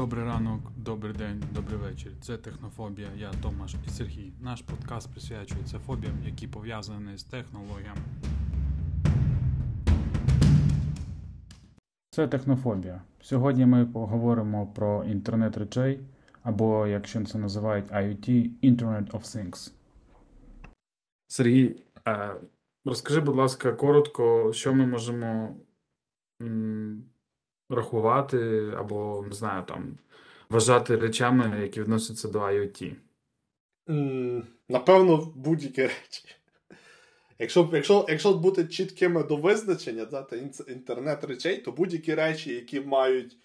Добрий ранок, добрий день, добрий вечір. Це Технофобія. Я Томаш і Сергій. Наш подкаст присвячується фобіям, які пов'язані з технологіями. Це технофобія. Сьогодні ми поговоримо про інтернет речей, або, якщо це називають IoT, Internet of Things. Сергій, розкажи, будь ласка, коротко, що ми можемо рахувати, або, не знаю, там, вважати речами, які відносяться до IoT. Напевно, будь-які речі. Якщо, якщо, якщо бути чіткими до визначення, да, та інтернет речей, то будь-які речі, які мають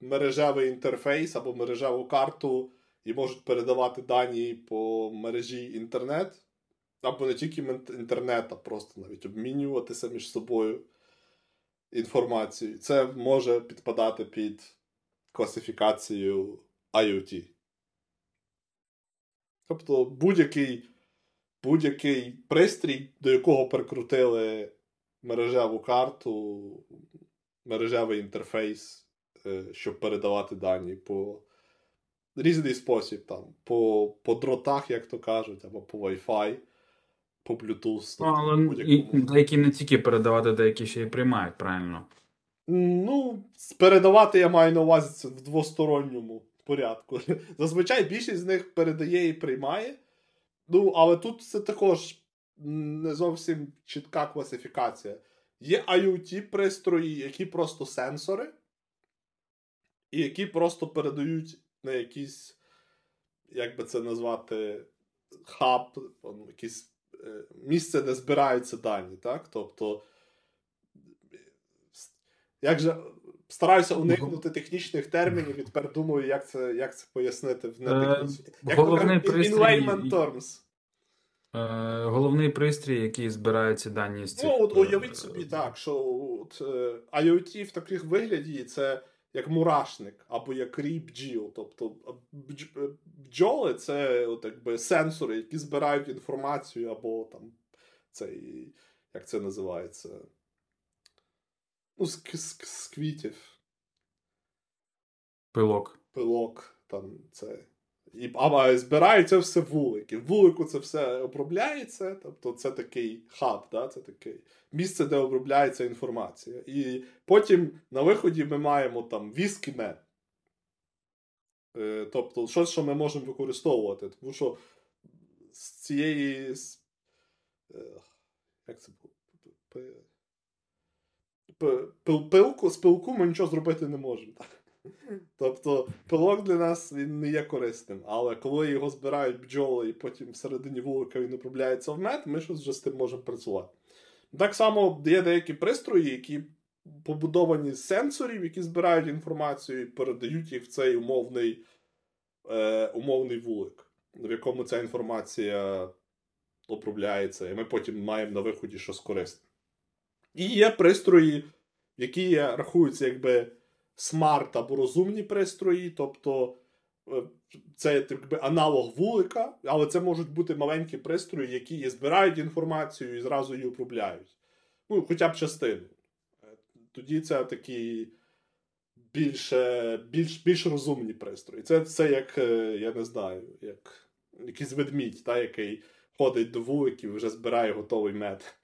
мережевий інтерфейс або мережеву карту і можуть передавати дані по мережі інтернет, або не тільки інтернет, а просто навіть обмінюватися між собою інформацією, це може підпадати під класифікацію IoT. Тобто будь-який, будь-який пристрій, до якого прикрутили мережеву карту, мережевий інтерфейс, е, щоб передавати дані по різний спосіб, там, по, по дротах, як то кажуть, або по Wi-Fi, по Bluetooth. Ну, тобто але і, деякі не тільки передавати, деякі ще й приймають, правильно. Ну, передавати я маю на увазі це в двосторонньому порядку. Зазвичай більшість з них передає і приймає. Ну, але тут це також не зовсім чітка класифікація. Є IoT пристрої, які просто сенсори, і які просто передають на якийсь, як би це назвати, хаб, якесь е, місце, де збираються дані. Так? Тобто, як же стараюся уникнути технічних термінів і тепер думаю, як це, як це пояснити в нетехнічні. Як то головний кажуть, in пристрій- layman terms. Е, головний пристрій, який збирає ці дані з цих. Ну, от е, уявіть собі так, що от, е, IoT в таких вигляді це як мурашник або як рій бджіл. Тобто е, бджоли це от, якби сенсори, які збирають інформацію, або там цей, як це називається? Ну, з, з, з квітів. Пилок. пилок, там це. І, а збирається все вулики. Вулику це все обробляється, тобто це такий хаб, да? це таке місце, де обробляється інформація. І потім на виході ми маємо там віск і. Е, тобто, щось, що ми можемо використовувати. Тому що з цієї. е, Як це було? Пилку, з пилку ми нічого зробити не можемо. Тобто пилок для нас він не є корисним, але коли його збирають бджоли і потім всередині вулика він обробляється в мед, ми щось вже з тим можемо працювати. Так само є деякі пристрої, які побудовані з сенсорів, які збирають інформацію і передають їх в цей умовний, е, умовний вулик, в якому ця інформація обробляється, і ми потім маємо на виході щось корисне. І є пристрої, які рахуються якби смарт або розумні пристрої, тобто е, це якби аналог вулика, але це можуть бути маленькі пристрої, які і збирають інформацію і зразу її обробляють. Ну, хоча б частину. Е, Тоді це такі більш, більш, більш розумні пристрої. Це все як, е, я не знаю, як якийсь ведмідь, та, який ходить до вуликів і вже збирає готовий мед.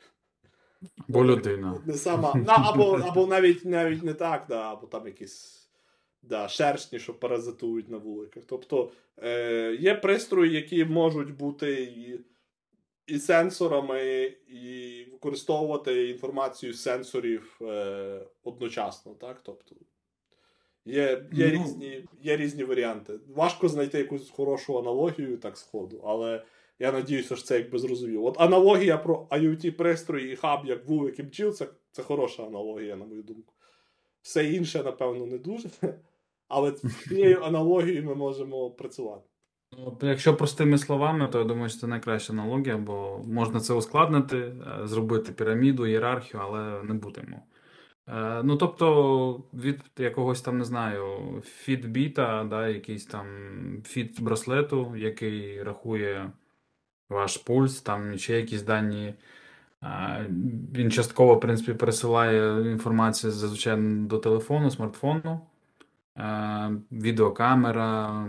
Бо людина. Не сама. Ну, або, або навіть навіть не так, да, або там якісь да, шершні, що паразитують на вуликах. Тобто е, є пристрої, які можуть бути і, і сенсорами, і використовувати інформацію з сенсорів е, одночасно. Так? Тобто, є, є, Ну. різні, є різні варіанти. Важко знайти якусь хорошу аналогію так сходу, але. Я надіюся, що це якби зрозуміло. От аналогія про IoT пристрої і хаб, як вулик і бджіл, це, це хороша аналогія, на мою думку. Все інше, напевно, не дуже. Але з цією аналогією ми можемо працювати. От, якщо простими словами, то я думаю, що це найкраща аналогія, бо можна це ускладнити, е, зробити піраміду, ієрархію, але не будемо. Е, Ну, тобто, від якогось там, не знаю, фітбіта, да, якийсь там фіт браслету, який рахує ваш пульс, там ще якісь дані. Він частково, в принципі, пересилає інформацію зазвичай до телефону, смартфону. відеокамера,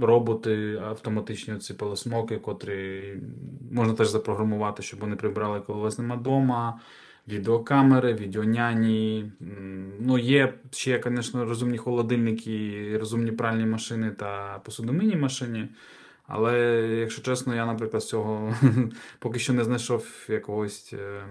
роботи, автоматичні ці полосмоки, котрі можна теж запрограмувати, щоб вони прибрали, коли вас нема вдома. Відеокамери, відеоняні. Ну, є ще, звісно, розумні холодильники, розумні пральні машини та посудомийні машини. Але, якщо чесно, я, наприклад, з цього поки що не знайшов якогось е,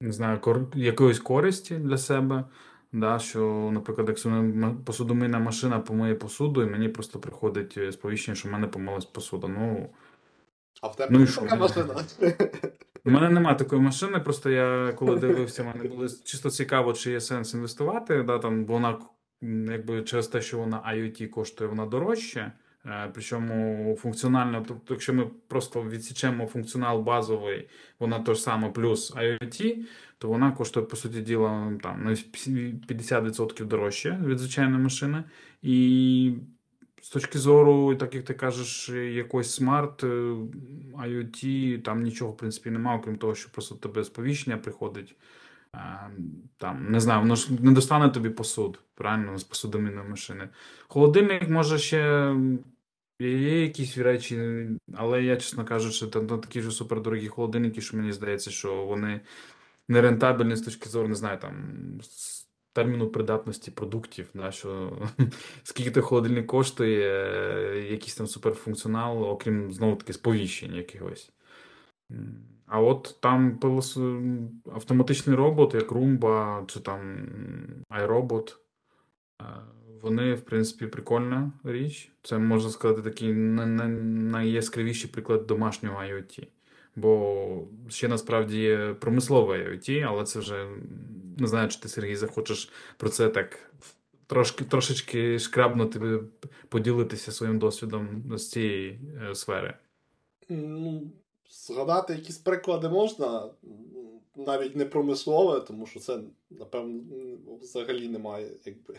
не знаю, кор... якоїсь користі для себе. Да, Що, наприклад, якщо посудомийна машина помиє посуду, і мені просто приходить е, сповіщення, що в мене помилась посуда. Ну, А в тебе ну, така машина? У мене немає такої машини, просто я коли дивився, мене було чисто цікаво, чи є сенс інвестувати. Да, там, Бо вона якби через те, що вона IoT коштує, вона дорожче. Е, причому функціонально, тобто, якщо ми просто відсічемо функціонал базовий, вона то ж саме плюс IoT, то вона коштує, по суті діла, там на 50% дорожче від звичайної машини. І з точки зору, так як ти кажеш, якось смарт е, IoT, там нічого, в принципі, немає, окрім того, що просто тебе сповіщення приходить. Е, там, Не знаю, воно ж не достане тобі посуд, правильно, з посудомійної машини. Холодильник може ще Є якісь речі, але я, чесно кажучи, там, там такі ж супердорогі холодильники, що мені здається, що вони не рентабельні з точки зору, не знаю, там терміну придатності продуктів, да, що скільки той холодильник коштує, якийсь там суперфункціонал, окрім знову таки сповіщень якихось. А от там автоматичний робот, як Roomba, чи там iRobot, вони, в принципі, прикольна річ. Це можна сказати такий найяскравіший приклад домашнього IoT. Бо ще насправді є промислове IoT, але це вже не знаю, чи ти, Сергій, захочеш про це так трошки трошечки шкрабнути, поділитися своїм досвідом з цієї е, сфери. Ну, Згадати якісь приклади можна, навіть не промислове, тому що це, напевно, взагалі немає якби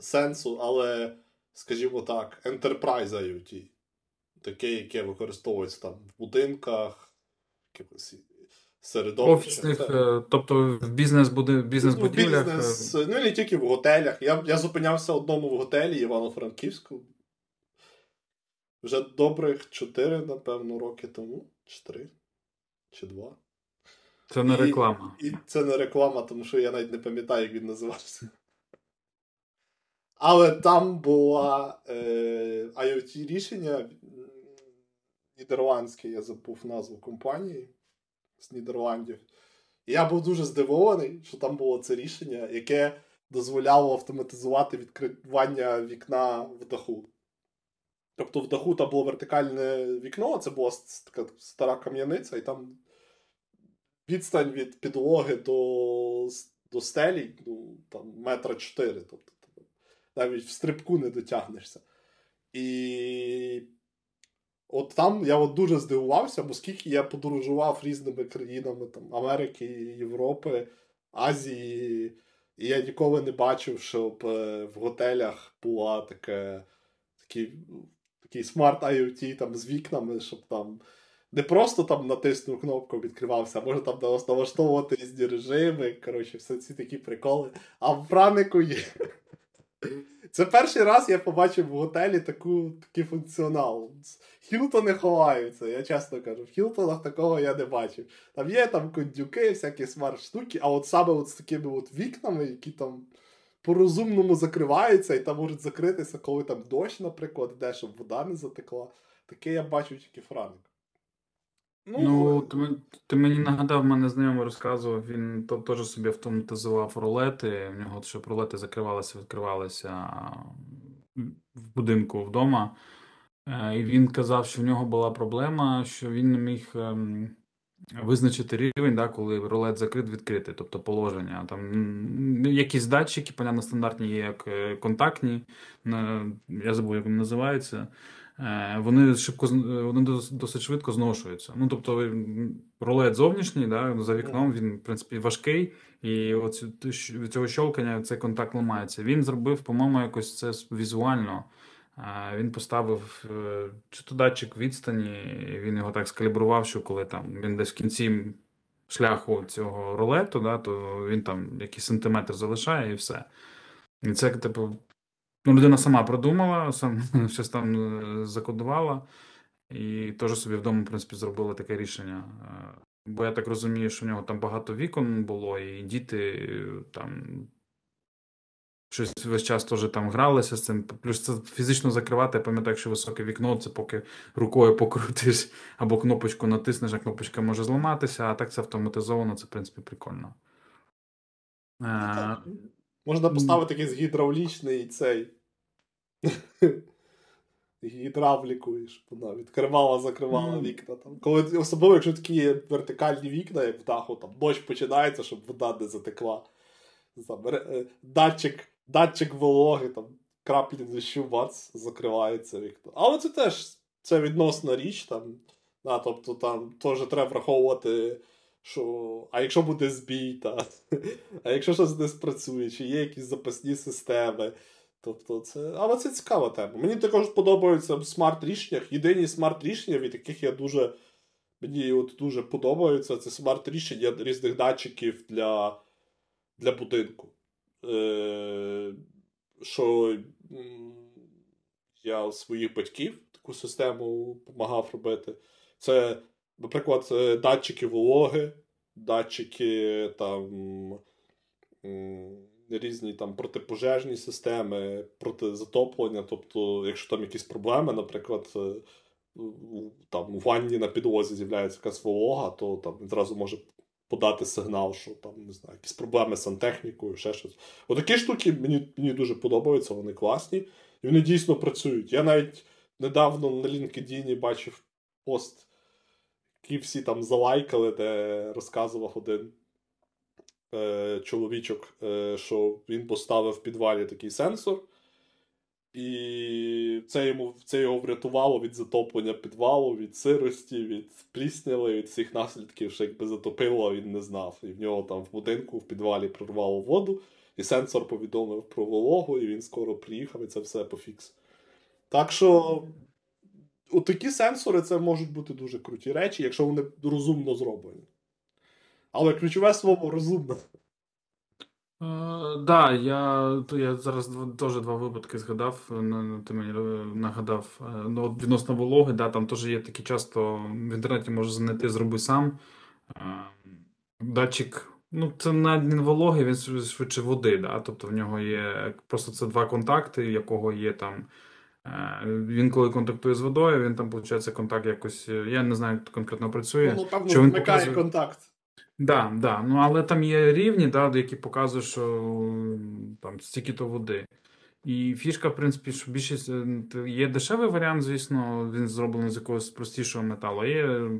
сенсу, але, скажімо так, Enterprise IoT, таке, яке використовується там в будинках, якихось середовищах. Е, тобто в бізнес-будівлях. Бізнес, е. ну не тільки в готелях. Я я зупинявся одному в готелі Івано-Франківську. Вже добрих 4, напевно, роки тому. 4 чи 2. Це не реклама. І, і це не реклама, тому що я навіть не пам'ятаю, як він називався. Але там була е, IoT рішення нідерландське, я забув назву компанії з Нідерландів. І я був дуже здивований, що там було це рішення, яке дозволяло автоматизувати відкривання вікна в даху. Тобто в даху там було вертикальне вікно, це була така стара кам'яниця, і там відстань від підлоги до до стелі ну, там метра чотири. Тобто навіть в стрибку не дотягнешся. І от там я от дуже здивувався, бо скільки я подорожував різними країнами там, Америки, Європи, Азії, і я ніколи не бачив, щоб е, в готелях була таке, такий такий смарт IoT там з вікнами, щоб там. Не просто там натиснув кнопку, відкривався, а може там налаштовувати різні режими. Коротше, все ці такі приколи. А в пранику є. Це перший раз я побачив в готелі таку, такий функціонал. Хілтони ховаються, я чесно кажу. В Хілтонах такого я не бачив. Там є там кондюки, всякі смарт-штуки, а от саме от з такими от вікнами, які там по-розумному закриваються, і там можуть закритися, коли там дощ, наприклад, де, щоб вода не затекла. Таке я бачу тільки Франк. Ну, ну ти, ти мені нагадав, мене знайомий розказував, він то, теж собі автоматизував рулети. В нього щоб рулети закривалися, відкривалися в будинку вдома. Е, і він казав, що в нього була проблема, що він не міг ем, визначити рівень, да, коли рулет закрит, відкритий, тобто положення. Там Якісь датчики, понятно, стандартні є як е, контактні, я забув, як вони називаються. Е, вони шибко вони досить швидко зношуються. Ну тобто рулет зовнішній, да, за вікном він в принципі важкий, і от від цього щолкання цей контакт ламається. Він зробив, по-моєму, якось це візуально. Е, він поставив чи то датчик відстані, він його так скалібрував, що коли там він десь в кінці шляху цього рулету, да, то він там якийсь сантиметр залишає і все. І це, типу, ну, людина сама продумала, сам щось там е, закодувала, і теж собі вдома, в принципі, зробила таке рішення. Е, бо я так розумію, що в нього там багато вікон було, і діти е, там щось весь час теж там гралися з цим. Плюс це фізично закривати, я пам'ятаю, якщо високе вікно, це поки рукою покрутиш або кнопочку натиснеш, а кнопочка може зламатися, а так це автоматизовано, це в принципі прикольно. Е, Можна поставити якийсь гідравлічний цей. Гідравлікуєш, вона відкривала, закривала вікна. Там. Коли, Особливо, якщо такі вертикальні вікна, як в даху, там дощ починається, щоб вода не затекла. Там, е, Датчик датчик вологи, там, краплі дощу, бац, закривається вікно. Але це теж це відносна річ. там, да, Тобто там теж треба враховувати, що. А якщо буде збій, та, а якщо щось не спрацює, чи є якісь запасні системи. Тобто це, Але це цікава тема. Мені також подобаються в смарт-рішеннях. Єдині смарт-рішення, від яких я дуже. Мені от дуже подобаються, це смарт-рішення різних датчиків для для будинку. Е, що я у своїх батьків таку систему допомагав робити. Це, наприклад, датчики вологи, датчики там різні там протипожежні системи, протизатоплення. Тобто, якщо там якісь проблеми, наприклад, е, там у ванні на підлозі з'являється якась волога, то там відразу може подати сигнал, що там не знаю, якісь проблеми з сантехнікою, ще щось. Отакі штуки мені мені дуже подобаються, вони класні. І вони дійсно працюють. Я навіть недавно на LinkedIn бачив пост, який всі там залайкали, де розказував один е, чоловічок, е, що він поставив в підвалі такий сенсор. І це йому це його врятувало від затоплення підвалу, від сирості, від плісняви, від всіх наслідків, що якби затопило, він не знав. І в нього там в будинку в підвалі прорвало воду, і сенсор повідомив про вологу, і він скоро приїхав і це все пофікс. Так що такі сенсори це можуть бути дуже круті речі, якщо вони розумно зроблені. Але ключове слово розумно. Так, е, да, я то я зараз теж два випадки згадав. Ти мені нагадав е, ну, от відносно вологи, да, там теж є такі часто в інтернеті можна знайти зроби сам. Е, датчик, ну це навіть не вологи, він швидше води. Да, Тобто в нього є просто це два контакти, в якого є там. Він коли контактує з водою, він там, виходить, контакт якось. Я не знаю, як конкретно працює. Ну, певно, вмикає показує... контакт. Да, да. Ну, але там є рівні, да, які показують, що там стільки-то води. І фішка, в принципі, що більшість е, є дешевий варіант, звісно, він зроблений з якогось простішого металу. Є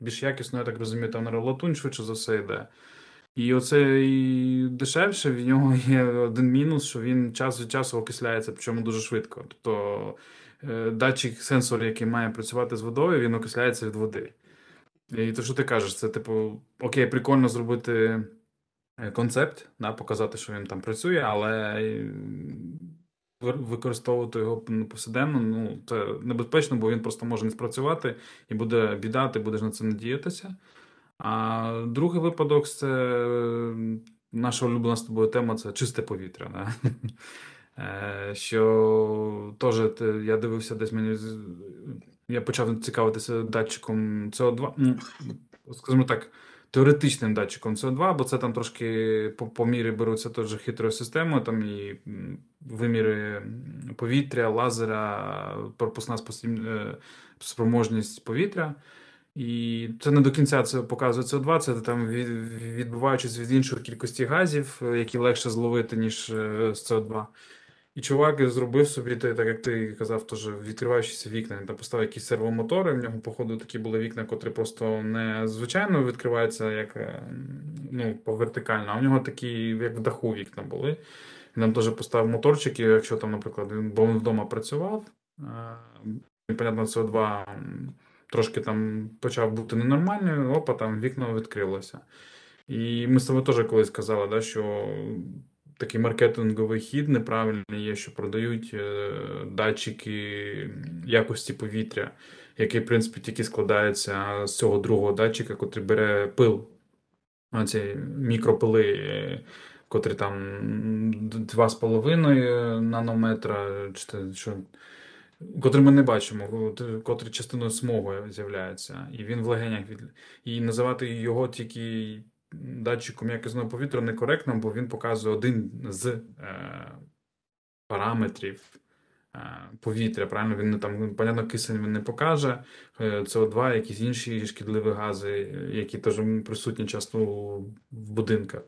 більш якісно, я так розумію, там на латунь швидше за все йде. І оцей дешевше, в нього є один мінус, що він час від часу окисляється, причому дуже швидко. Тобто е, датчик сенсор, який має працювати з водою, він окисляється від води. І то, що ти кажеш, це, типу, окей, прикольно зробити е, концепт, да, показати, що він там працює, але використовувати його повсякденно, ну, це небезпечно, бо він просто може не спрацювати і буде біда, ти будеш на це надіятися. А другий випадок це наша улюблена з тобою тема це чисте повітря. Да? Е, що теж я дивився десь мені я почав цікавитися датчиком СО2, ну, скажімо так, теоретичним датчиком СО2, бо це там трошки по, по мірі беруться теж хитрою системою, там і виміри повітря, лазера, пропускна е, спроможність повітря. І це не до кінця це показує СО2, це там відбуваючись від іншої кількості газів, які легше зловити, ніж е, СО2. І чувак зробив собі, так як ти казав, теж відкриваючіся вікна. Він там поставив якісь сервомотори. В нього, походу, такі були вікна, котрі просто не звичайно відкриваються як е, ну, по вертикально, а в нього такі, як в даху вікна були. Він там теж поставив моторчики, якщо там, наприклад, він бо він вдома працював. Е, понятно, СО2 трошки там почав бути ненормальним, опа, там вікно відкрилося. І ми з тобою теж колись казали, да, що такий маркетинговий хід неправильний є, що продають е, датчики якості повітря, який, в принципі, тільки складається з цього другого датчика, який бере пил Оці мікропили, котрі там 2,5 нанометра, чи що, котрі ми не бачимо, котрі частиною смогу з'являється. І він в легенях від. І називати його тільки датчиком якісного повітря некоректно, бо він показує один з е, параметрів. Е, повітря, правильно, він не там, понятно, кисень він не покаже, е, СО2, якісь інші шкідливі гази, які теж присутні часто в будинках.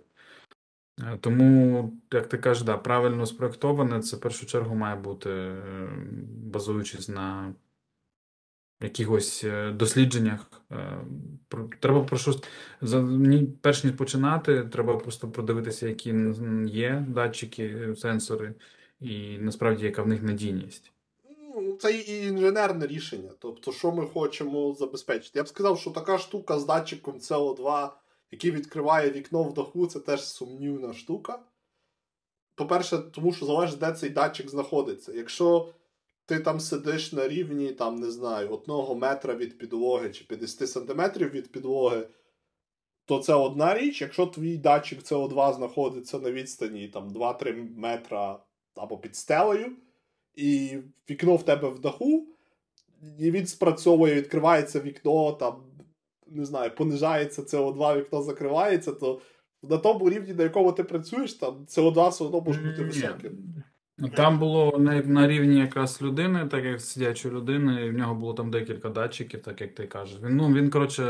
Е, тому, як ти кажеш, да, правильно спроєктоване, це в першу чергу має бути, базуючись на якихось дослідженнях. Треба про щось перш ніж починати, треба просто продивитися, які є датчики, сенсори і насправді яка в них надійність. Ну, це і інженерне рішення. Тобто, що ми хочемо забезпечити. Я б сказав, що така штука з датчиком СО2, який відкриває вікно в даху, це теж сумнівна штука. По-перше, тому що залежить, де цей датчик знаходиться. Якщо ти там сидиш на рівні, там, не знаю, одного метра від підлоги чи 50 сантиметрів від підлоги, то це одна річ. Якщо твій датчик СО2 знаходиться на відстані там 2-3 метра або під стелею, і вікно в тебе в даху, і він спрацьовує, відкривається вікно, там, не знаю, понижається СО2, вікно закривається, то на тому рівні, на якому ти працюєш, там СО2 все одно може бути високим. Там було на, на рівні якраз людини, так як сидячої людини, і в нього було там декілька датчиків, так як ти кажеш. Він ну він коротше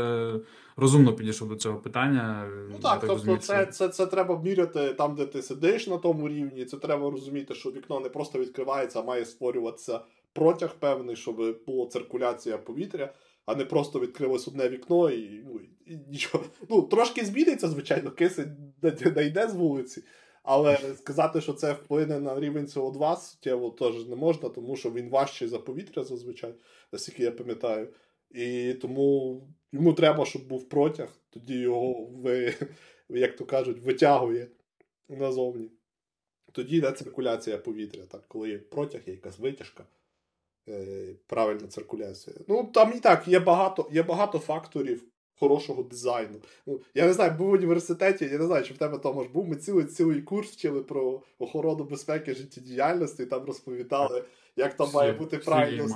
розумно підійшов до цього питання. Ну так, так тобто це, це, це треба міряти там, де ти сидиш на тому рівні. Це треба розуміти, що вікно не просто відкривається, а має створюватися протяг певний, щоб була циркуляція повітря. А не просто відкрилось одне вікно і ну, і нічого. Ну, трошки зміниться, звичайно, кисень не йде з вулиці. Але сказати, що це вплине на рівень СО2 суттєво теж не можна, тому що він важчий за повітря зазвичай, наскільки я пам'ятаю. І тому йому треба, щоб був протяг, тоді його, ви, як то кажуть, витягує назовні. Тоді йде циркуляція повітря, так, коли є протяг, є якась витяжка, е, правильна циркуляція. Ну, там і так, є багато, є багато факторів, хорошого дизайну. Ну, Я не знаю, був в університеті, я не знаю, чи в тебе Томаш був. Ми цілий цілий курс вчили про охорону безпеки життєдіяльності, і там розповідали, як там всі, має бути правильно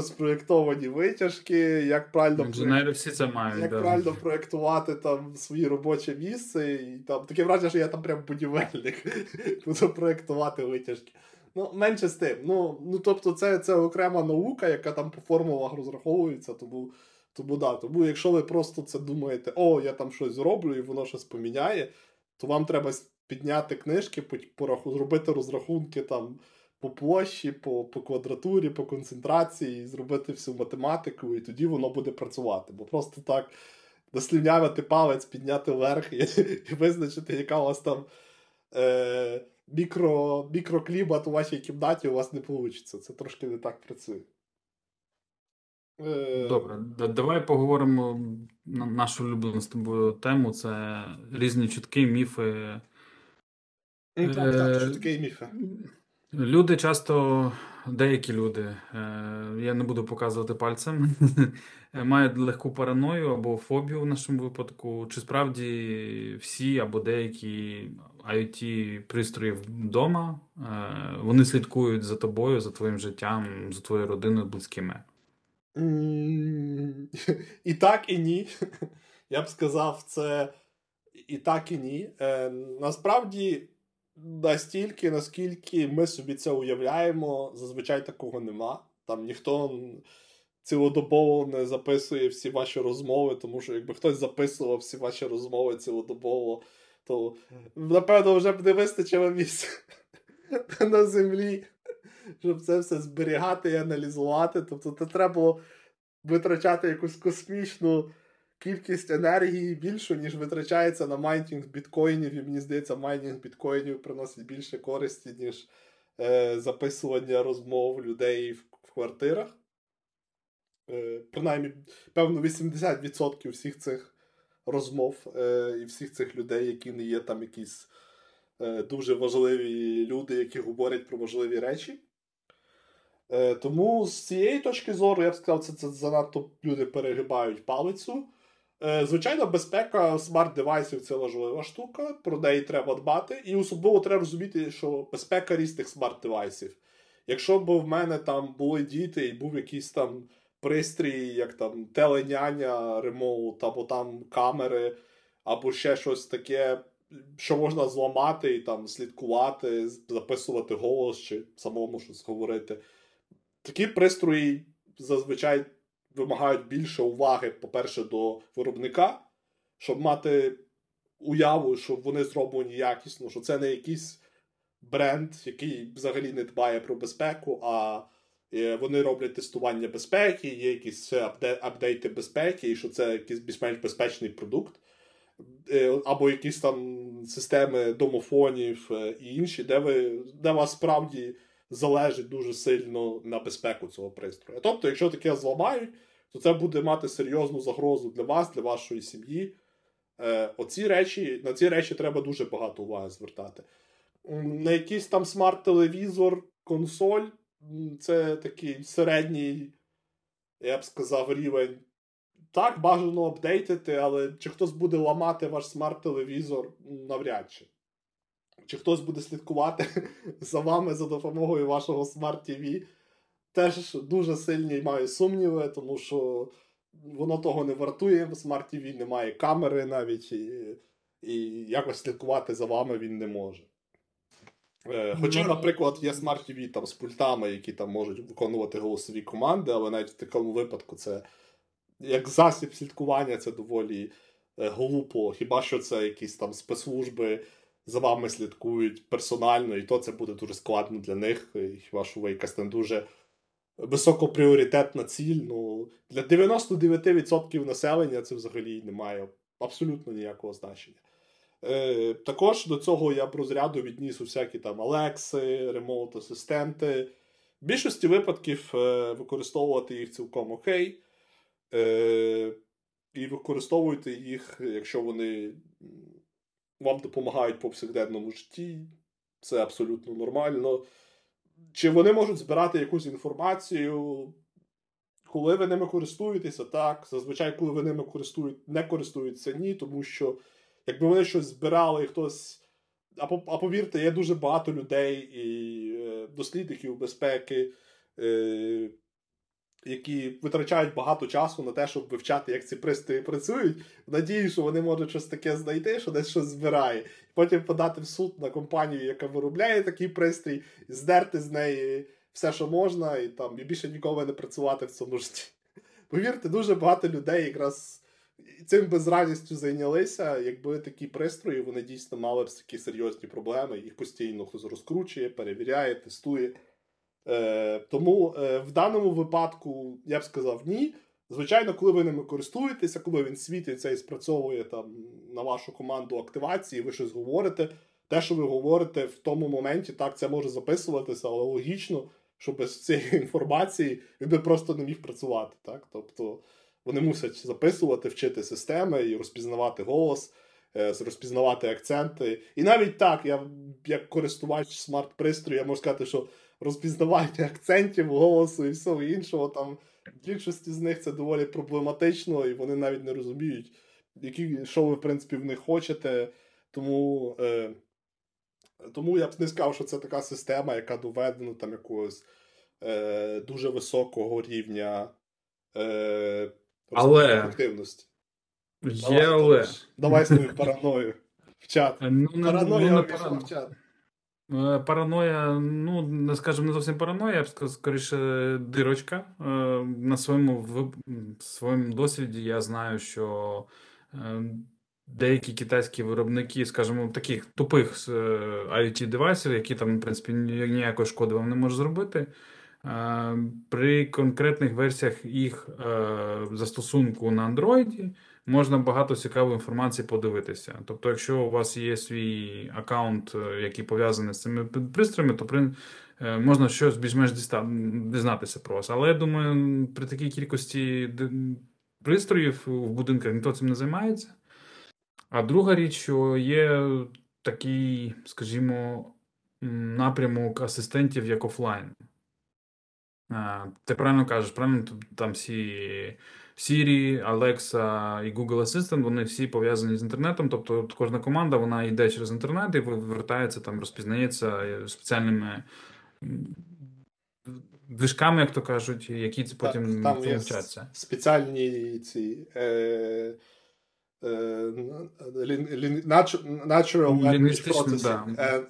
спроєктовані витяжки, як правильно Інженери всі це мають, як да. правильно проєктувати там своє робоче місце. І там Таке враження, що я там прям будівельник буду проєктувати витяжки. Ну, менше з тим. Ну, ну тобто, це це окрема наука, яка там по формулах розраховується, тому тому да, тому якщо ви просто це думаєте, о, я там щось зроблю і воно щось поміняє, то вам треба підняти книжки, зробити розрахунки там по площі, по по квадратурі, по концентрації, зробити всю математику, і тоді воно буде працювати. Бо просто так дослівнявити палець, підняти вверх і, і визначити, яка у вас там е, мікро, мікроклімат у вашій кімнаті у вас не вийде. Це трошки не так працює. Е, Добре, давай поговоримо на нашу улюблену з тобою тему. Це різні чутки, міфи. Так, так, е, чутки і міфи. Люди часто, деякі люди, е, я не буду показувати пальцем, мають легку параною або фобію в нашому випадку. Чи справді всі або деякі IoT пристрої вдома, вони слідкують за тобою, за твоїм життям, за твоєю родиною, близькими? І так, і ні. Я б сказав, це і так, і ні. Е, Насправді, настільки, наскільки ми собі це уявляємо, зазвичай такого нема. Там ніхто цілодобово не записує всі ваші розмови, тому що якби хтось записував всі ваші розмови цілодобово, то напевно вже б не вистачило місця на землі щоб це все зберігати і аналізувати. Тобто, це треба було витрачати якусь космічну кількість енергії більшу, ніж витрачається на майнінг біткоїнів. І мені здається, майнінг біткоїнів приносить більше користі, ніж е, записування розмов людей в, в квартирах. Е, Принаймні, певно, 80% всіх цих розмов е, і всіх цих людей, які не є там якісь. Е, дуже важливі люди, які говорять про важливі речі. Е, тому з цієї точки зору, я б сказав, це, це занадто люди перегибають палицю. Е, звичайно, безпека смарт-девайсів це важлива штука, про неї треба дбати. І особливо треба розуміти, що безпека різних смарт-девайсів. Якщо б в мене там були діти і був якийсь там пристрій, як там теленяння, remote, або там камери, або ще щось таке, що можна зламати і там слідкувати, записувати голос чи самому щось говорити. Такі пристрої зазвичай вимагають більше уваги, по-перше, до виробника, щоб мати уяву, що вони зроблені якісно, що це не якийсь бренд, який взагалі не дбає про безпеку, а е, вони роблять тестування безпеки, є якісь апдейти безпеки, і що це якийсь більш-менш безпечний продукт. Е, або якісь там системи домофонів е, і інші, де ви де вас справді залежить дуже сильно на безпеку цього пристрою. Тобто, якщо таке зламають, то це буде мати серйозну загрозу для вас, для вашої сім'ї. Е, оці речі, На ці речі треба дуже багато уваги звертати. На якийсь там смарт-телевізор, консоль це такий середній, я б сказав, рівень. Так, бажано апдейтити, але чи хтось буде ламати ваш смарт-телевізор навряд чи. Чи хтось буде слідкувати за вами за допомогою вашого смарт-ТВ, теж дуже сильні маю сумніви, тому що воно того не вартує. В Smart TV немає камери навіть, і, і якось слідкувати за вами він не може. Е, хоча, наприклад, є Smart TV там з пультами, які там можуть виконувати голосові команди, але навіть в такому випадку це як засіб слідкування це доволі е, глупо. Хіба що це якісь там спецслужби за вами слідкують персонально, і то це буде дуже складно для них. Хіба що ви якась там дуже високопріоритетна ціль. Ну, Для 99% населення це взагалі не має абсолютно ніякого значення. Е, Також до цього я б розряду відніс усякі там Алекси, ремоут-асистенти. В більшості випадків е, використовувати їх цілком окей. Е, І використовуйте їх, якщо вони вам допомагають по повсякденному житті. Це абсолютно нормально. Чи вони можуть збирати якусь інформацію, коли ви ними користуєтеся, так. Зазвичай, коли ви ними користують, не користуються, ні, тому що якби вони щось збирали, і хтось. А, повірте, є дуже багато людей і е, дослідників безпеки, е, які витрачають багато часу на те, щоб вивчати, як ці пристрої працюють. Надію, що вони можуть щось таке знайти, що десь щось збирає. Потім подати в суд на компанію, яка виробляє такий пристрій, здерти з неї все, що можна, і там і більше ніколи не працювати в цьому житті. Повірте, дуже багато людей якраз цим без радістю зайнялися. Якби такі пристрої, вони дійсно мали б такі серйозні проблеми. Їх постійно хтось розкручує, перевіряє, тестує. Е, Тому е, в даному випадку я б сказав ні. Звичайно, коли ви ними користуєтеся, коли він світиться і спрацьовує там на вашу команду активації, ви щось говорите. Те, що ви говорите в тому моменті, так це може записуватися, але логічно, що без цієї інформації він би просто не міг працювати. Так? Тобто вони мусять записувати, вчити системи і розпізнавати голос, е, розпізнавати акценти. І навіть так, я як користувач смарт-пристрою, я можу сказати, що розпізнавання акцентів, голосу і всього іншого. Там в більшості з них це доволі проблематично, і вони навіть не розуміють, які, що ви, в принципі, в них хочете. Тому е, тому я б не сказав, що це така система, яка доведена там якогось е, дуже високого рівня е, але... ефективності. Є, але... Давай свою параною в чат. Ну, Параноя ну, в чат. Е, параноя, ну, скажімо, не зовсім параноя, я б скоріше дирочка. Е, на своєму в своєму досвіді я знаю, що е, деякі китайські виробники, скажімо, таких тупих IoT девайсів, які там, в принципі, ніякої шкоди вам не можуть зробити. При конкретних версіях їх застосунку на Android можна багато цікавої інформації подивитися. Тобто, якщо у вас є свій аккаунт, е, який пов'язаний з цими пристроями, то при, е, можна щось більш-менш дізнатися про вас. Але я думаю, при такій кількості пристроїв в будинках ніхто цим не займається. А друга річ, що є такий, скажімо, напрямок асистентів як офлайн. Ти правильно кажеш, правильно там всі Siri, Alexa і Google Assistant, вони всі пов'язані з інтернетом. Тобто кожна команда вона йде через інтернет і вертається, там, розпізнається спеціальними движками, як то кажуть, які це потім там є. Спеціальні ці. Е... Natural language processing.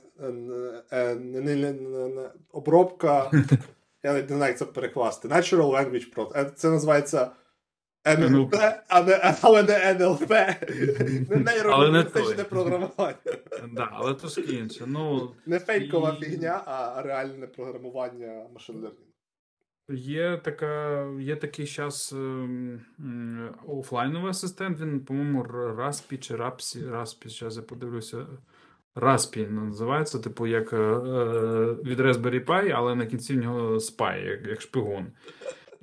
Обробка. Я не знаю, як це перекласти. Natural language processing. Це називається НЛП, але не НЛП. Не нейролінгвістичне програмування. Так, але то інше. Ну, Не фейкова фігня, а реальне програмування машин learning. Є така, є такий час ем, офлайновий асистент, він, по-моєму, Распі чи Рапсі, Распі, зараз я подивлюся. Распі називається, типу, як е, від Raspberry Pi, але на кінці в нього Spy, як як шпигун.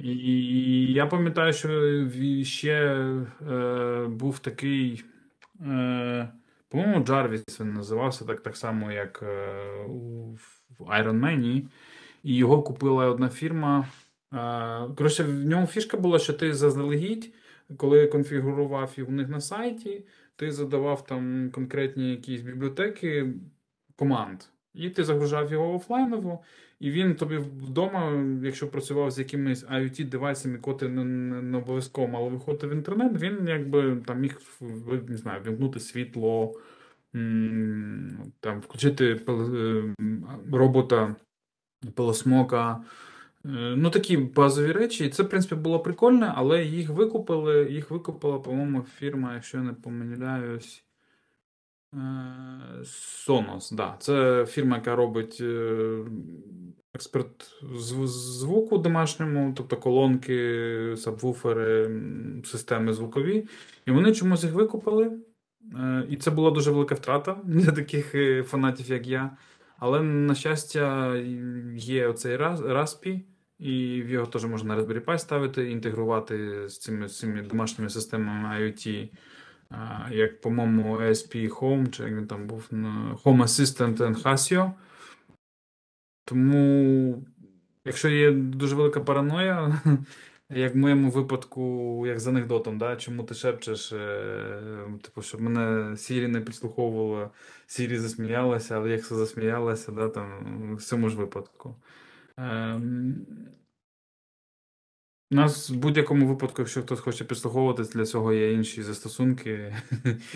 І, і я пам'ятаю, що ще е, був такий, е, по-моєму, Джарвіс він називався так так само, як е, в Iron Man і його купила одна фірма. Коротше, в ньому фішка була, що ти заздалегідь, коли конфігурував їх у них на сайті, ти задавав там конкретні якісь бібліотеки команд. І ти загружав його офлайново, і він тобі вдома, якщо працював з якимись IoT девайсами, котрі не, не обов'язково мали виходити в інтернет, він якби там міг не знаю, вімкнути світло, там, включити е, робота пилосмока. Е, ну, такі базові речі. І це, в принципі, було прикольно, але їх викупили. Їх викупила, по-моєму, фірма, якщо я не помиляюсь. Е, Sonos, да. Це фірма, яка робить е, експерт звуку домашньому, тобто колонки, сабвуфери, системи звукові. І вони чомусь їх викупили. І це була дуже велика втрата для таких фанатів, як я. Але, на щастя, є оцей Raspі, і в його теж можна на Raspberry Pi ставити, інтегрувати з цими, з цими домашніми системами IoT, як, по-моєму, ASP Home, чи як він там був Home Assistant and. Тому, якщо є дуже велика параноя, як в моєму випадку, як з анекдотом, да? чому ти шепчеш, е, типу, щоб мене Сірі не підслуховувала, Сірі засміялася, але як все засміялася, да, там, в цьому ж випадку. Ем... У нас в будь-якому випадку, якщо хтось хоче підслуховуватись, для цього є інші застосунки.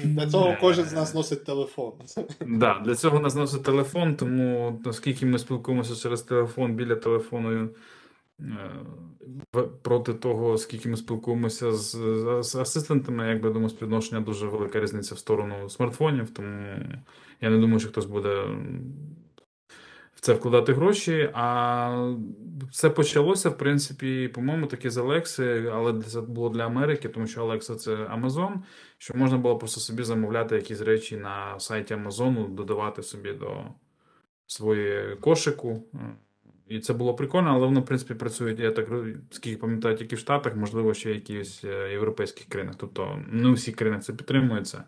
Для цього кожен з нас носить телефон. Так, да, для цього нас носить телефон, тому оскільки ми спілкуємося через телефон біля телефону Е, проти того, скільки ми спілкуємося з, з асистентами, якби думаю, співвідношення дуже велика різниця в сторону смартфонів, тому я не думаю, що хтось буде це вкладати гроші. А це почалося, в принципі, по-моєму, таки з Алекси, але це було для Америки, тому що Алекса це Amazon, що можна було просто собі замовляти якісь речі на сайті Амазону, додавати собі до своєї кошику. І це було прикольно, але воно, в принципі, працює, я так скільки пам'ятаю, тільки в Штатах, можливо, ще якихось е, європейських країнах. Тобто не у всіх країнах це підтримується.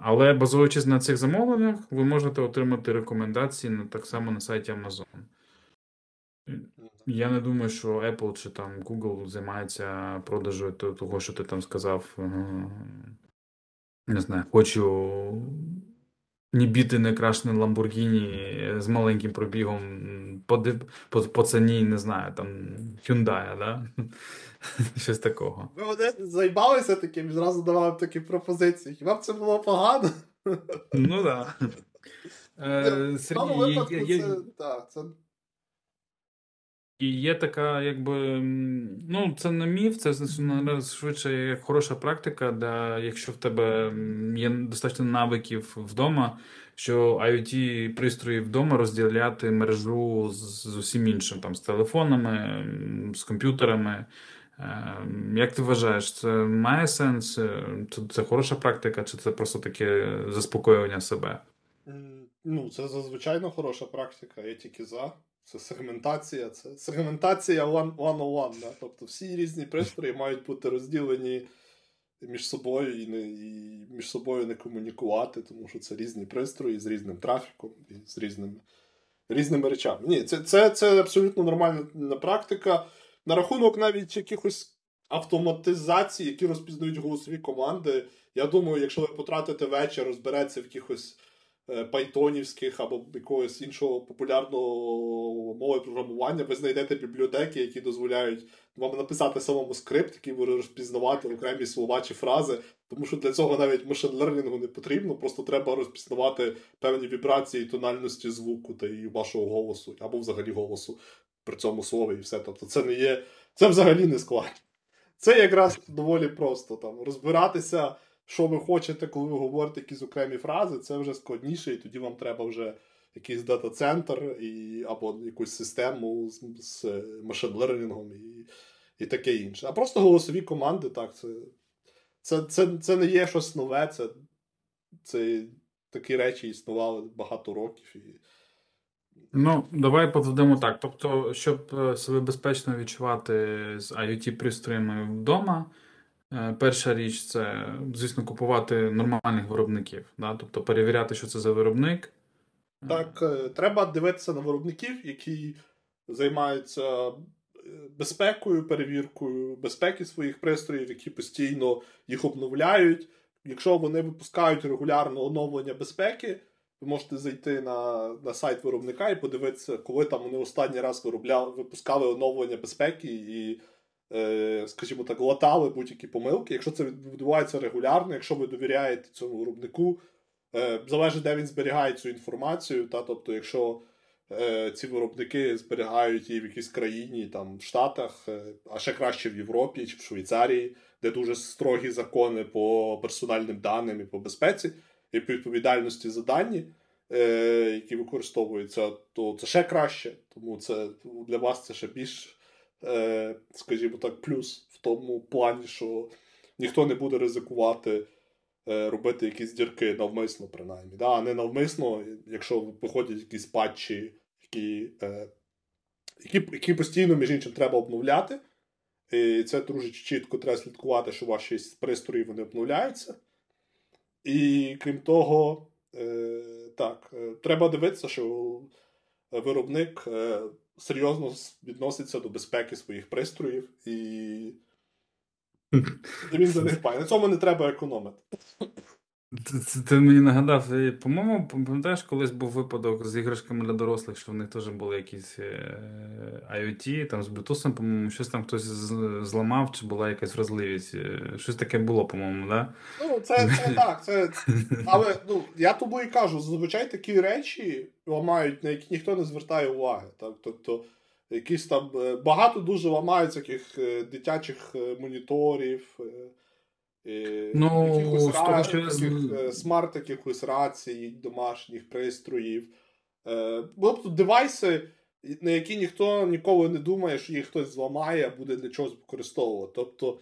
Але базуючись на цих замовленнях, ви можете отримати рекомендації так само на сайті Amazon. Я не думаю, що Apple чи там Google займається продажем того, що ти там сказав. Не знаю, хочу Нібіти некрашений Ламборгіні з маленьким пробігом по по, по ціні, не знаю, там Hyundai, да? Щось такого. Ви вони займалися таким, і зразу давали такі пропозиції. Хіба б це було погано? Ну так. Е, Сергій, це і є така, якби, ну, це не міф, це швидше як хороша практика, де якщо в тебе є достатньо навиків вдома, що IoT пристрої вдома розділяти мережу з, з усім іншим, там, з телефонами, з комп'ютерами. Ем, як ти вважаєш, це має сенс? Це, це хороша практика, чи це просто таке заспокоювання себе? Ну, це зазвичай хороша практика, я тільки за. Це сегментація, це сегментація one-on-one. Да? Тобто всі різні пристрої мають бути розділені між собою і не, і між собою не комунікувати, тому що це різні пристрої з різним трафіком і з різними різними речами. Ні, це це, це абсолютно нормальна практика. На рахунок навіть якихось автоматизації, які розпізнають голосові команди. Я думаю, якщо ви потратите вечір, розбереться в якихось пайтонівських або якогось іншого популярного мови програмування, ви знайдете бібліотеки, які дозволяють вам написати самому скрипт, який буде розпізнавати окремі слова чи фрази. Тому що для цього навіть машин-лернінгу не потрібно, просто треба розпізнавати певні вібрації тональності звуку та і вашого голосу, або взагалі голосу при цьому слові і все. Тобто це не є. Це взагалі не складно. Це якраз доволі просто там розбиратися, що ви хочете, коли ви говорите якісь окремі фрази, це вже складніше, і тоді вам треба вже якийсь дата-центр і, або якусь систему з, з машин-лернінгом і і таке інше. А просто голосові команди, так, це це, це, це не є щось нове, це, це такі речі існували багато років. І... Ну, давай поведемо так. Тобто, щоб е, себе безпечно відчувати з IoT-пристроями вдома, е, перша річ це, звісно, купувати нормальних виробників. Да? Тобто перевіряти, що це за виробник. Так, е, треба дивитися на виробників, які займаються безпекою, перевіркою безпеки своїх пристроїв, які постійно їх обновляють. Якщо вони випускають регулярно оновлення безпеки. Ви можете зайти на на сайт виробника і подивитися, коли там вони останній раз виробляли, випускали оновлення безпеки і, е, скажімо так, латали будь-які помилки. Якщо це відбувається регулярно, якщо ви довіряєте цьому виробнику, е, залежить, де він зберігає цю інформацію. Та, Тобто, якщо е, ці виробники зберігають її в якійсь країні, там в Штатах, е, а ще краще в Європі чи в Швейцарії, де дуже строгі закони по персональним даним і по безпеці і відповідальності за дані, е, які використовуються, то це ще краще. Тому це для вас це ще більш, е, скажімо так, плюс в тому плані, що ніхто не буде ризикувати. Е, робити якісь дірки навмисно, принаймні. Да? А не навмисно, якщо виходять якісь патчі, які е, які, які постійно, між іншим, треба обновляти. І це дуже чітко треба слідкувати, що ваші пристрої вони обновляються. І крім того, е, так, е, треба дивитися, що виробник е, серйозно відноситься до безпеки своїх пристроїв, і він за них пає. На цьому не треба економити. Це ти мені нагадав, по-моєму, пам'ятаєш, колись був випадок з іграшками для дорослих, що в них теж були якісь е, IoT, там з Bluetooth, по-моєму, щось там хтось зламав, чи була якась вразливість. Е, щось таке було, по-моєму, да? Ну, це це так. це... Але ну, я тобі і кажу, зазвичай такі речі ламають, на які ніхто не звертає уваги. Так? Тобто, якісь там е, багато дуже ламають таких дитячих моніторів. Ну, якихось того, що... таких, е, смарт якихось рацій, домашніх пристроїв. Е, тобто девайси, на які ніхто ніколи не думає, що їх хтось зламає, а буде для чогось використовувати. Тобто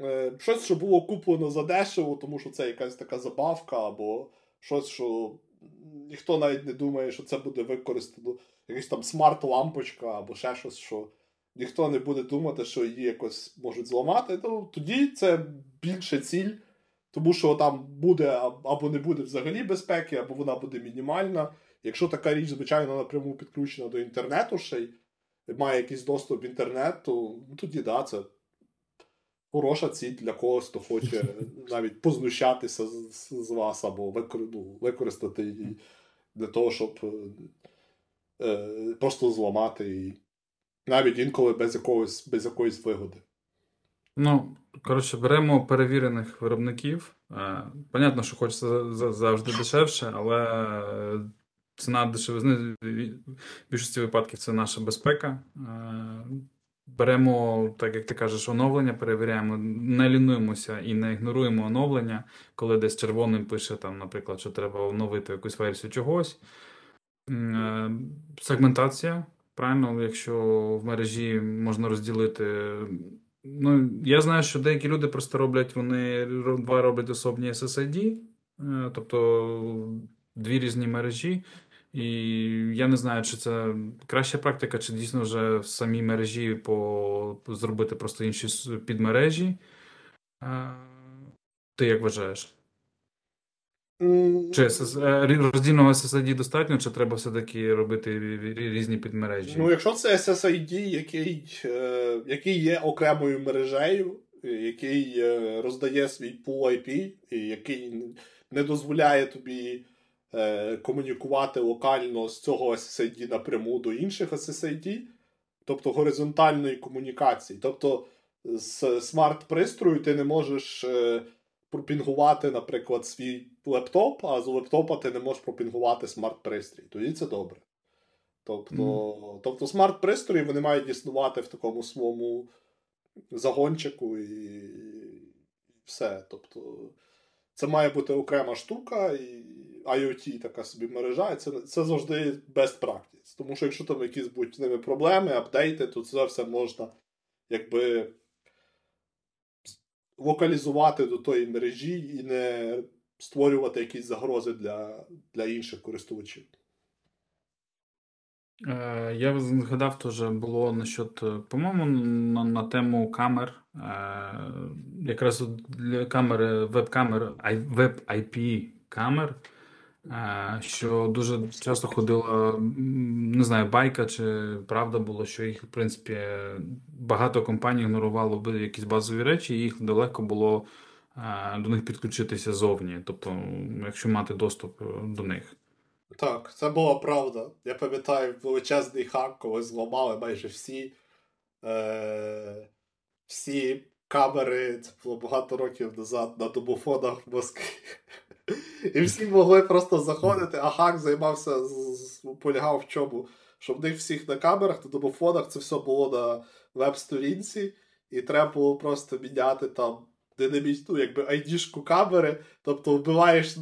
е, щось, що було куплено за дешево, тому що це якась така забавка, або щось, що ніхто навіть не думає, що це буде використано. Якась там смарт-лампочка, або ще щось, що ніхто не буде думати, що її якось можуть зламати, то тоді це більше ціль, тому що там буде або не буде взагалі безпеки, або вона буде мінімальна. Якщо така річ, звичайно, напряму підключена до інтернету ще й має якийсь доступ в інтернет, то ну, тоді да, це хороша ціль для когось, хто хоче навіть познущатися з, з вас або ну, використати її для того, щоб е, просто зламати її навіть інколи без якогось без якоїсь вигоди. Ну, коротше, беремо перевірених виробників. Е, понятно, що хочеться завжди дешевше, але ціна дешевизни в більшості випадків це наша безпека. Е, беремо, так як ти кажеш, оновлення, перевіряємо, не лінуємося і не ігноруємо оновлення, коли десь червоним пише, там, наприклад, що треба оновити якусь версію чогось. Е, сегментація. Правильно, якщо в мережі можна розділити. Ну, я знаю, що деякі люди просто роблять, вони два роблять особні SSID, е, тобто дві різні мережі. І я не знаю, чи це краща практика, чи дійсно вже в самій мережі по, зробити просто інші підмережі. Е, ти як вважаєш? Чи е, роздільного SSID достатньо, чи треба все-таки робити різні підмережі? Ну, якщо це SSID, який е, який є окремою мережею, який е, роздає свій pool IP, і який не дозволяє тобі комунікувати локально з цього SSID напряму до інших SSID, тобто горизонтальної комунікації. Тобто з смарт-пристрою ти не можеш пропінгувати, наприклад, свій лептоп, а з лептопа ти не можеш пропінгувати смарт-пристрій. Тоді це добре. Тобто, mm. тобто смарт-пристрої вони мають існувати в такому своєму загончику і все. Тобто, це має бути окрема штука, і IoT така собі мережа, і це це завжди best practice. Тому що якщо там якісь будуть з ними проблеми, апдейти, то це все можна якби локалізувати до тої мережі і не створювати якісь загрози для, для інших користувачів. Е, я згадав, теж було насчет, е, по-моєму, на, на тему камер. Е, якраз для камери, веб-камер, веб-IP камер що дуже часто ходила, не знаю, байка чи правда було, що їх, в принципі, багато компаній ігнорувало якісь базові речі, і їх далеко було до них підключитися зовні, тобто, якщо мати доступ е, до них. Так, це була правда. Я пам'ятаю, величезний хак, коли зламали майже всі е, всі камери, це було багато років назад на домофонах в Москві. І всі могли просто заходити, а хак займався, полягав в чому. Що в них всіх на камерах, на домофонах це все було на веб-сторінці, і треба було просто міняти там динамічну, якби айдішку камери, тобто вбиваєш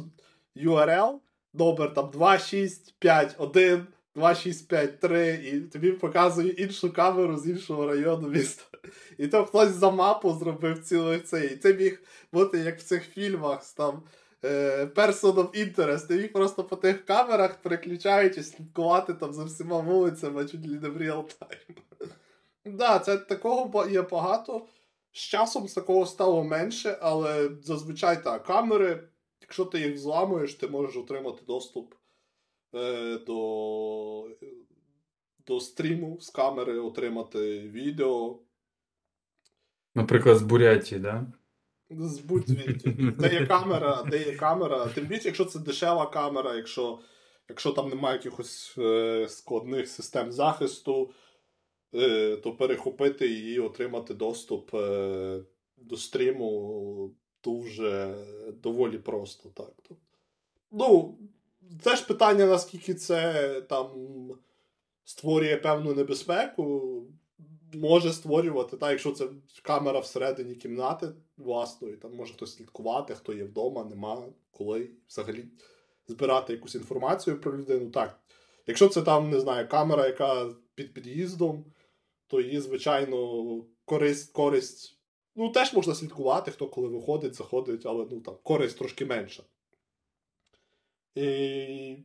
URL, номер там 2651, 2653, і тобі показує іншу камеру з іншого району міста. І там хтось за мапу зробив цілий цей. І це міг бути як в цих фільмах там. Е, person of interest, і їх просто по тих камерах переключають і слідкувати там за всіма вулицями, чуть ли не в реал-тайм. Да, це такого є багато. З часом такого стало менше, але зазвичай так, камери, якщо ти їх зламуєш, ти можеш отримати доступ е, до до стріму з камери, отримати відео. Наприклад, з Бурятії? Да? Збудь звідти. Де є камера, де є камера. Тим більше, якщо це дешева камера, якщо якщо там немає якихось е, складних систем захисту, е, то перехопити і отримати доступ е, до стріму дуже доволі просто. так. Ну, це ж питання, наскільки це там створює певну небезпеку може створювати, так, якщо це камера всередині кімнати власної, там може хтось слідкувати, хто є вдома, нема коли взагалі збирати якусь інформацію про людину. Так. Якщо це там, не знаю, камера, яка під під'їздом, то її, звичайно, користь, користь. Ну, теж можна слідкувати, хто коли виходить, заходить, але ну, там, користь трошки менша. І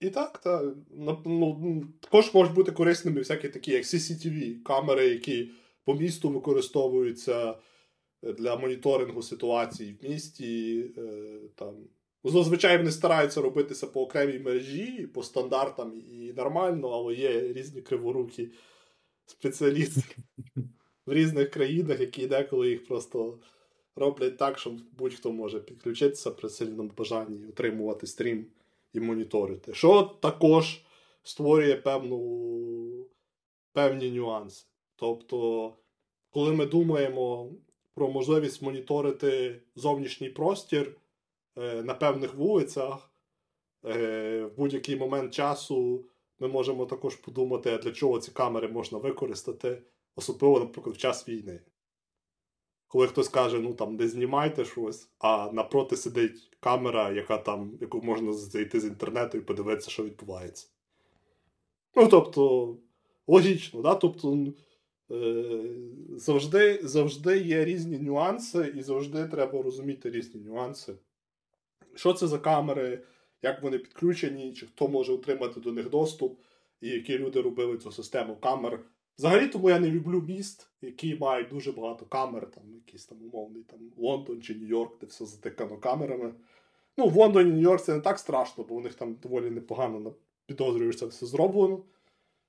і так, так. Ну, також можуть бути корисними всякі такі, як CCTV, камери, які по місту використовуються е, для моніторингу ситуацій в місті. Е, там. Ну, зазвичай вони стараються робитися по окремій мережі, по стандартам і нормально, але є різні криворукі спеціалісти в різних країнах, які деколи їх просто роблять так, щоб будь-хто може підключитися при сильному бажанні отримувати стрім і моніторити. Що також створює певну, певні нюанси. Тобто, коли ми думаємо про можливість моніторити зовнішній простір е, на певних вулицях, е, в будь-який момент часу ми можемо також подумати, для чого ці камери можна використати, особливо, наприклад, в час війни коли хтось каже, ну там не знімайте щось, а напроти сидить камера, яка там, яку можна зайти з інтернету і подивитися, що відбувається. Ну, тобто, логічно, да? тобто е, завжди завжди є різні нюанси, і завжди треба розуміти різні нюанси. Що це за камери, як вони підключені, чи хто може отримати до них доступ, і які люди робили цю систему камер. Взагалі, тому я не люблю міст, які мають дуже багато камер, там якийсь там умовний там Лондон чи Нью-Йорк, де все затикано камерами. Ну, в Лондоні, Нью-Йорк це не так страшно, бо у них там доволі непогано підозрюєш, це все зроблено.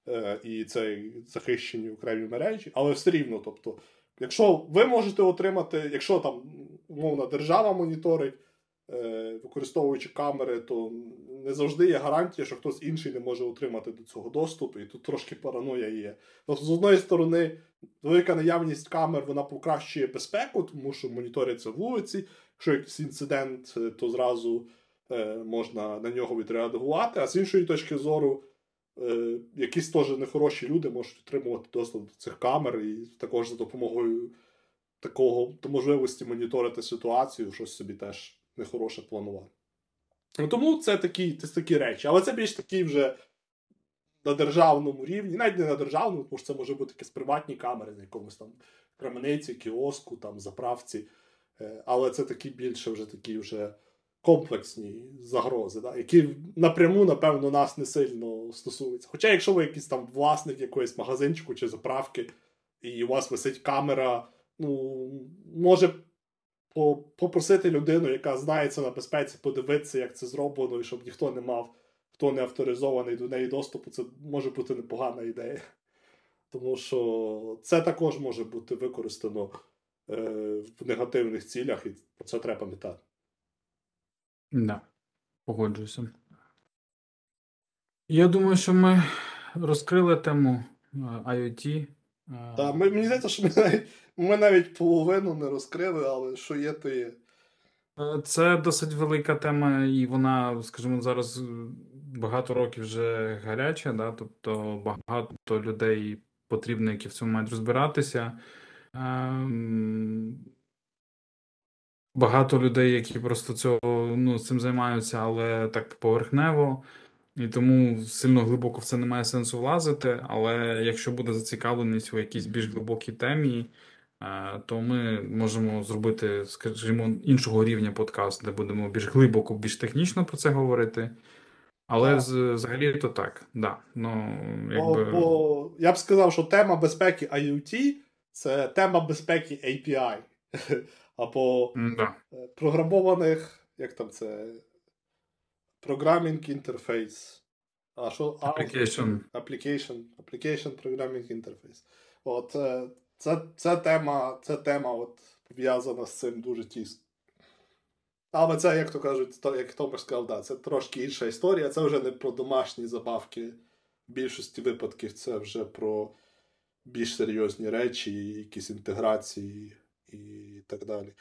Е, І це захищені окремі мережі, але все рівно, тобто, якщо ви можете отримати, якщо там умовна держава моніторить, е, використовуючи камери, то не завжди є гарантія, що хтось інший не може отримати до цього доступ, і тут трошки параноя є. Тобто, з одної сторони, велика наявність камер вона покращує безпеку, тому що моніторяться вулиці. Якщо якийсь інцидент, е, то зразу е, можна на нього відреагувати. А з іншої точки зору, е, якісь теж нехороші люди можуть отримувати доступ до цих камер, і також за допомогою такого можливості моніторити ситуацію, щось собі теж нехороше планувати. Ну, Тому це такі це такі речі. Але це більш такі вже на державному рівні, навіть не на державному, тому що це може бути якісь приватні камери на якомусь там крамениці, кіоску, там, заправці. Е, але це такі більше вже такі вже комплексні загрози, да, які напряму, напевно, нас не сильно стосуються. Хоча, якщо ви якийсь там власник якоїсь магазинчику чи заправки, і у вас висить камера, ну, може попросити людину, яка знається на безпеці, подивитися, як це зроблено, і щоб ніхто не мав, хто не авторизований до неї доступу, це може бути непогана ідея. Тому що це також може бути використано е, в негативних цілях, і про це треба пам'ятати. Да, погоджуюся. Я думаю, що ми розкрили тему е, IoT. Так, мені здається, що ми навіть ми навіть половину не розкрили, але що є, то є. Е, це досить велика тема, і вона, скажімо, зараз багато років вже гаряча, да? тобто багато людей потрібно, які в цьому мають розбиратися. Ем, багато людей, які просто цього ну, цим займаються, але так поверхнево. І тому сильно глибоко в це немає сенсу влазити. Але якщо буде зацікавленість у якійсь більш глибокій темі, е, то ми можемо зробити, скажімо, іншого рівня подкаст, де будемо більш глибоко, більш технічно про це говорити. Але з, взагалі то так. Да. Ну, якби... бо, бо я б сказав, що тема безпеки IoT це тема безпеки API. Або да. програмованих, як там це Programming Interface. А що? Application. Application Application Programming Interface. От е, це, це тема, це тема от, пов'язана з цим дуже тісно. Але це, як то кажуть, то, як Томаш сказав, да, це трошки інша історія. Це вже не про домашні забавки. В більшості випадків це вже про більш серйозні речі, якісь інтеграції і так далі.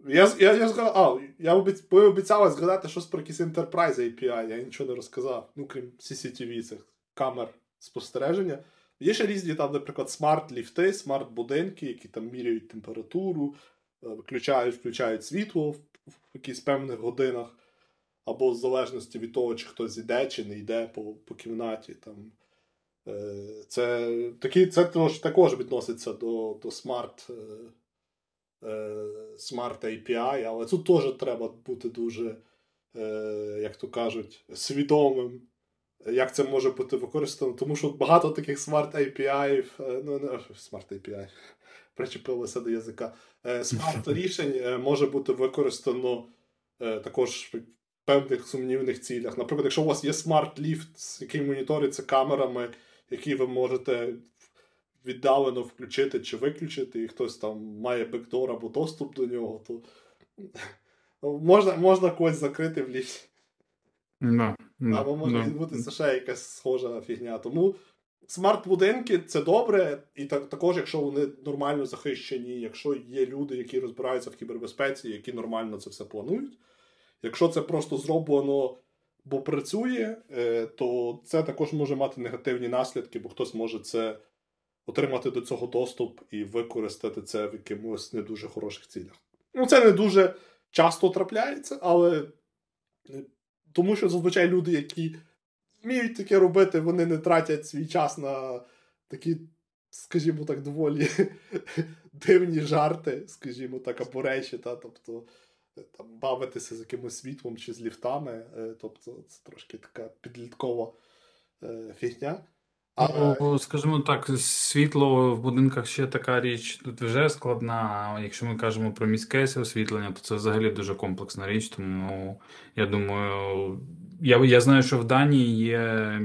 Я я, я згадав, а, я ви обіцяли згадати щось про якісь Enterprise API, я нічого не розказав. Ну, крім CCTV, цих камер спостереження. Є ще різні, там, наприклад, смарт-ліфти, смарт-будинки, які там міряють температуру, е, виключають включають світло в, якихось певних годинах, або в залежності від того, чи хтось йде, чи не йде по по кімнаті. Там. Е, це такі, це також відноситься до до смарт Smart API, але тут теж треба бути дуже, е, як то кажуть, свідомим, як це може бути використано, тому що багато таких Smart API, е, ну не Smart API, причепилося до язика. Смарт рішень е, може бути використано також в певних сумнівних цілях. Наприклад, якщо у вас є смарт-ліфт, який моніториться камерами, які ви можете віддалено включити чи виключити, і хтось там має бекдор або доступ до нього, то можна можна когось закрити в ліфті. Ну, ну, Або може ну. відбутися ще якась схожа фігня. Тому смарт-будинки це добре, і так, також, якщо вони нормально захищені, якщо є люди, які розбираються в кібербезпеці, які нормально це все планують. Якщо це просто зроблено, бо працює, е, то це також може мати негативні наслідки, бо хтось може це отримати до цього доступ і використати це в якимось не дуже хороших цілях. Ну, це не дуже часто трапляється, але е, тому що зазвичай люди, які вміють таке робити, вони не тратять свій час на такі, скажімо так, доволі дивні жарти, скажімо так, або речі, та, тобто е, там бавитися з якимось світлом чи з ліфтами. Е, тобто, це трошки така підліткова фігня. А, Ну, скажімо так, світло в будинках ще така річ тут вже складна. Якщо ми кажемо про міське освітлення, то це взагалі дуже комплексна річ. Тому я думаю, я я знаю, що в Данії є,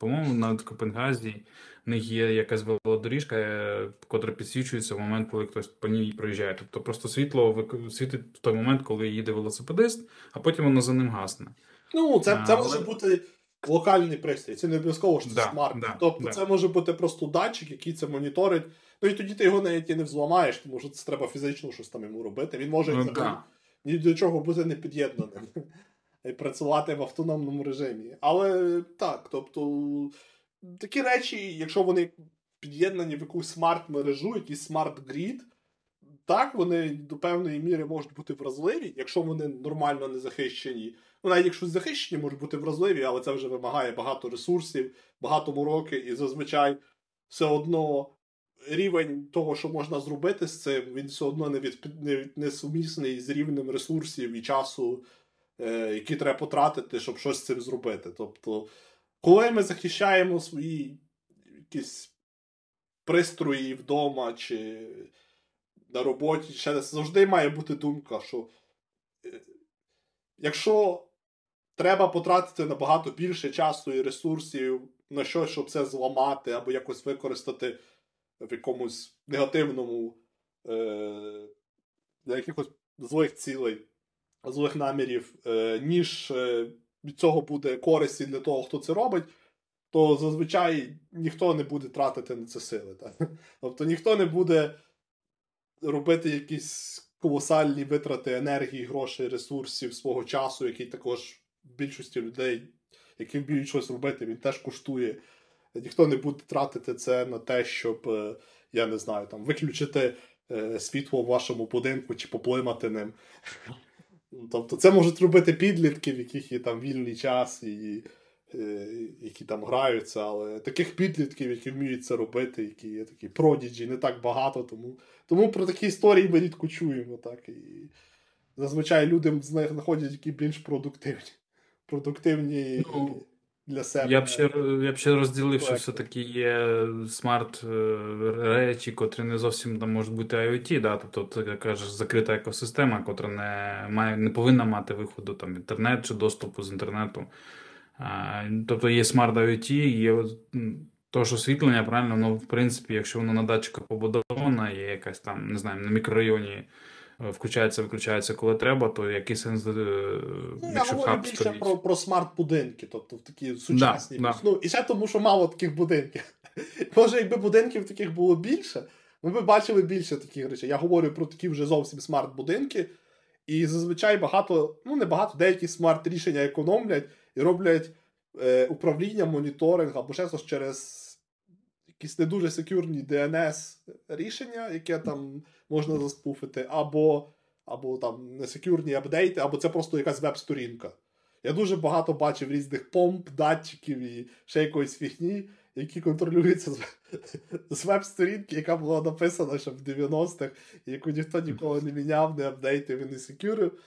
по-моєму, на Копенгазі в них є якась велодоріжка, е, котра підсвічується в момент, коли хтось по ній проїжджає. Тобто просто світло світить в той момент, коли їде велосипедист, а потім воно за ним гасне. Ну, це, це може але- бути локальний пристрій, це не обов'язково, що це Да, смарт. да, тобто да. це може бути просто датчик, який це моніторить. Ну і тоді ти його навіть і не взламаєш, тому що це треба фізично щось там йому робити. Він може Ну, да. ні до чого бути не під'єднаним. І працювати в автономному режимі. Але так, тобто такі речі, якщо вони під'єднані в якусь смарт-мережу, якийсь smart grid, так, вони до певної міри можуть бути вразливі, якщо вони нормально не захищені. Ну, навіть якщо захищені, можуть бути вразливі, але це вже вимагає багато ресурсів, багато мороки, і зазвичай все одно рівень того, що можна зробити з цим, він все одно не, від, не, не сумісний з рівнем ресурсів і часу, е, які треба потратити, щоб щось з цим зробити. Тобто, коли ми захищаємо свої якісь пристрої вдома чи на роботі, ще завжди має бути думка, що е, якщо треба потратити набагато більше часу і ресурсів на щось, щоб це зламати, або якось використати в якомусь негативному е, для якихось злих цілей, злих намірів, е, ніж е, від цього буде користі для того, хто це робить, то зазвичай ніхто не буде тратити на це сили. Так? Тобто ніхто не буде робити якісь колосальні витрати енергії, грошей, ресурсів, свого часу, який також більшості людей, які вміють щось робити, він теж коштує. Ніхто не буде тратити це на те, щоб, е, я не знаю, там, виключити е, світло в вашому будинку чи поплимати ним. Тобто це можуть робити підлітки, в яких є там вільний час, і, е, які там граються, але таких підлітків, які вміють це робити, які є такі продіджі, не так багато. Тому, тому про такі історії ми рідко чуємо. Так, і зазвичай люди з них знаходять які більш продуктивні. Продуктивні Ну, для себе. Я б ще, я б ще розділив, що все-таки є смарт е, речі, котрі не зовсім там можуть бути IoT, да? тобто ти кажеш закрита екосистема, котра не має, не повинна мати виходу там інтернет чи доступу з інтернету. А, тобто є смарт IoT, є то, що освітлення, правильно, ну, в принципі, якщо воно на датчика побудовано, є якась там, не знаю, на мікрорайоні включається, виключається, коли треба, то який сенс, е, Ну, я якщо говорю більше стоїть. про, про смарт-будинки, тобто в такі сучасні. да. Ну, і ще тому, що мало таких будинків. Може, якби будинків таких було більше, ми б бачили більше таких речей. Я говорю про такі вже зовсім смарт-будинки, і зазвичай багато, ну не багато, деякі смарт-рішення економлять і роблять е, управління, моніторинг або ще щось через якісь не дуже секюрні DNS рішення, яке там можна заспуфити, або, або там несекюрні апдейти, або це просто якась веб-сторінка. Я дуже багато бачив різних помп, датчиків і ще якоїсь фігні, які контролюються з, з веб-сторінки, яка була написана ще в 90-х, яку ніхто ніколи не міняв, не апдейтив і не секюрив.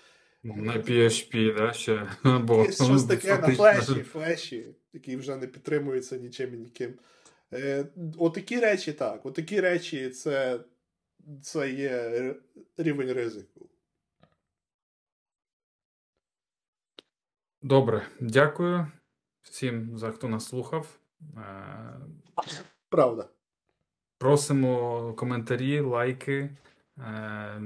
На PHP, да, ще. Або, щось таке на флеші, флеші, які вже не підтримуються нічим і ніким. Е, отакі речі, так. Отакі речі це, це є рівень ризику. Добре, дякую всім за хто нас слухав. Е, Правда. Просимо коментарі, лайки, е,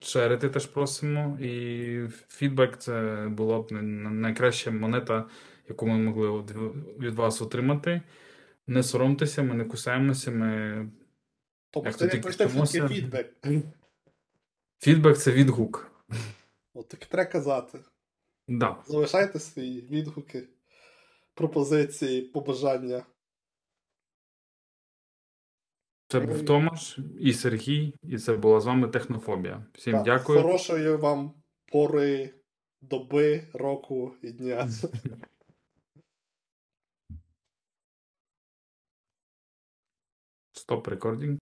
шерити теж просимо. І фідбек це була б найкраща монета, яку ми могли від- від вас отримати. Не соромтеся, ми не кусаємося. Ми... Тобто це не тільки просто фідбек. Фідбек це відгук. От так треба казати. Да. Залишайте свої відгуки, пропозиції, побажання. Це був Томаш і Сергій, і це була з вами Технофобія. Всім Так, дякую. Хорошої вам пори, доби, року і дня. Stop recording.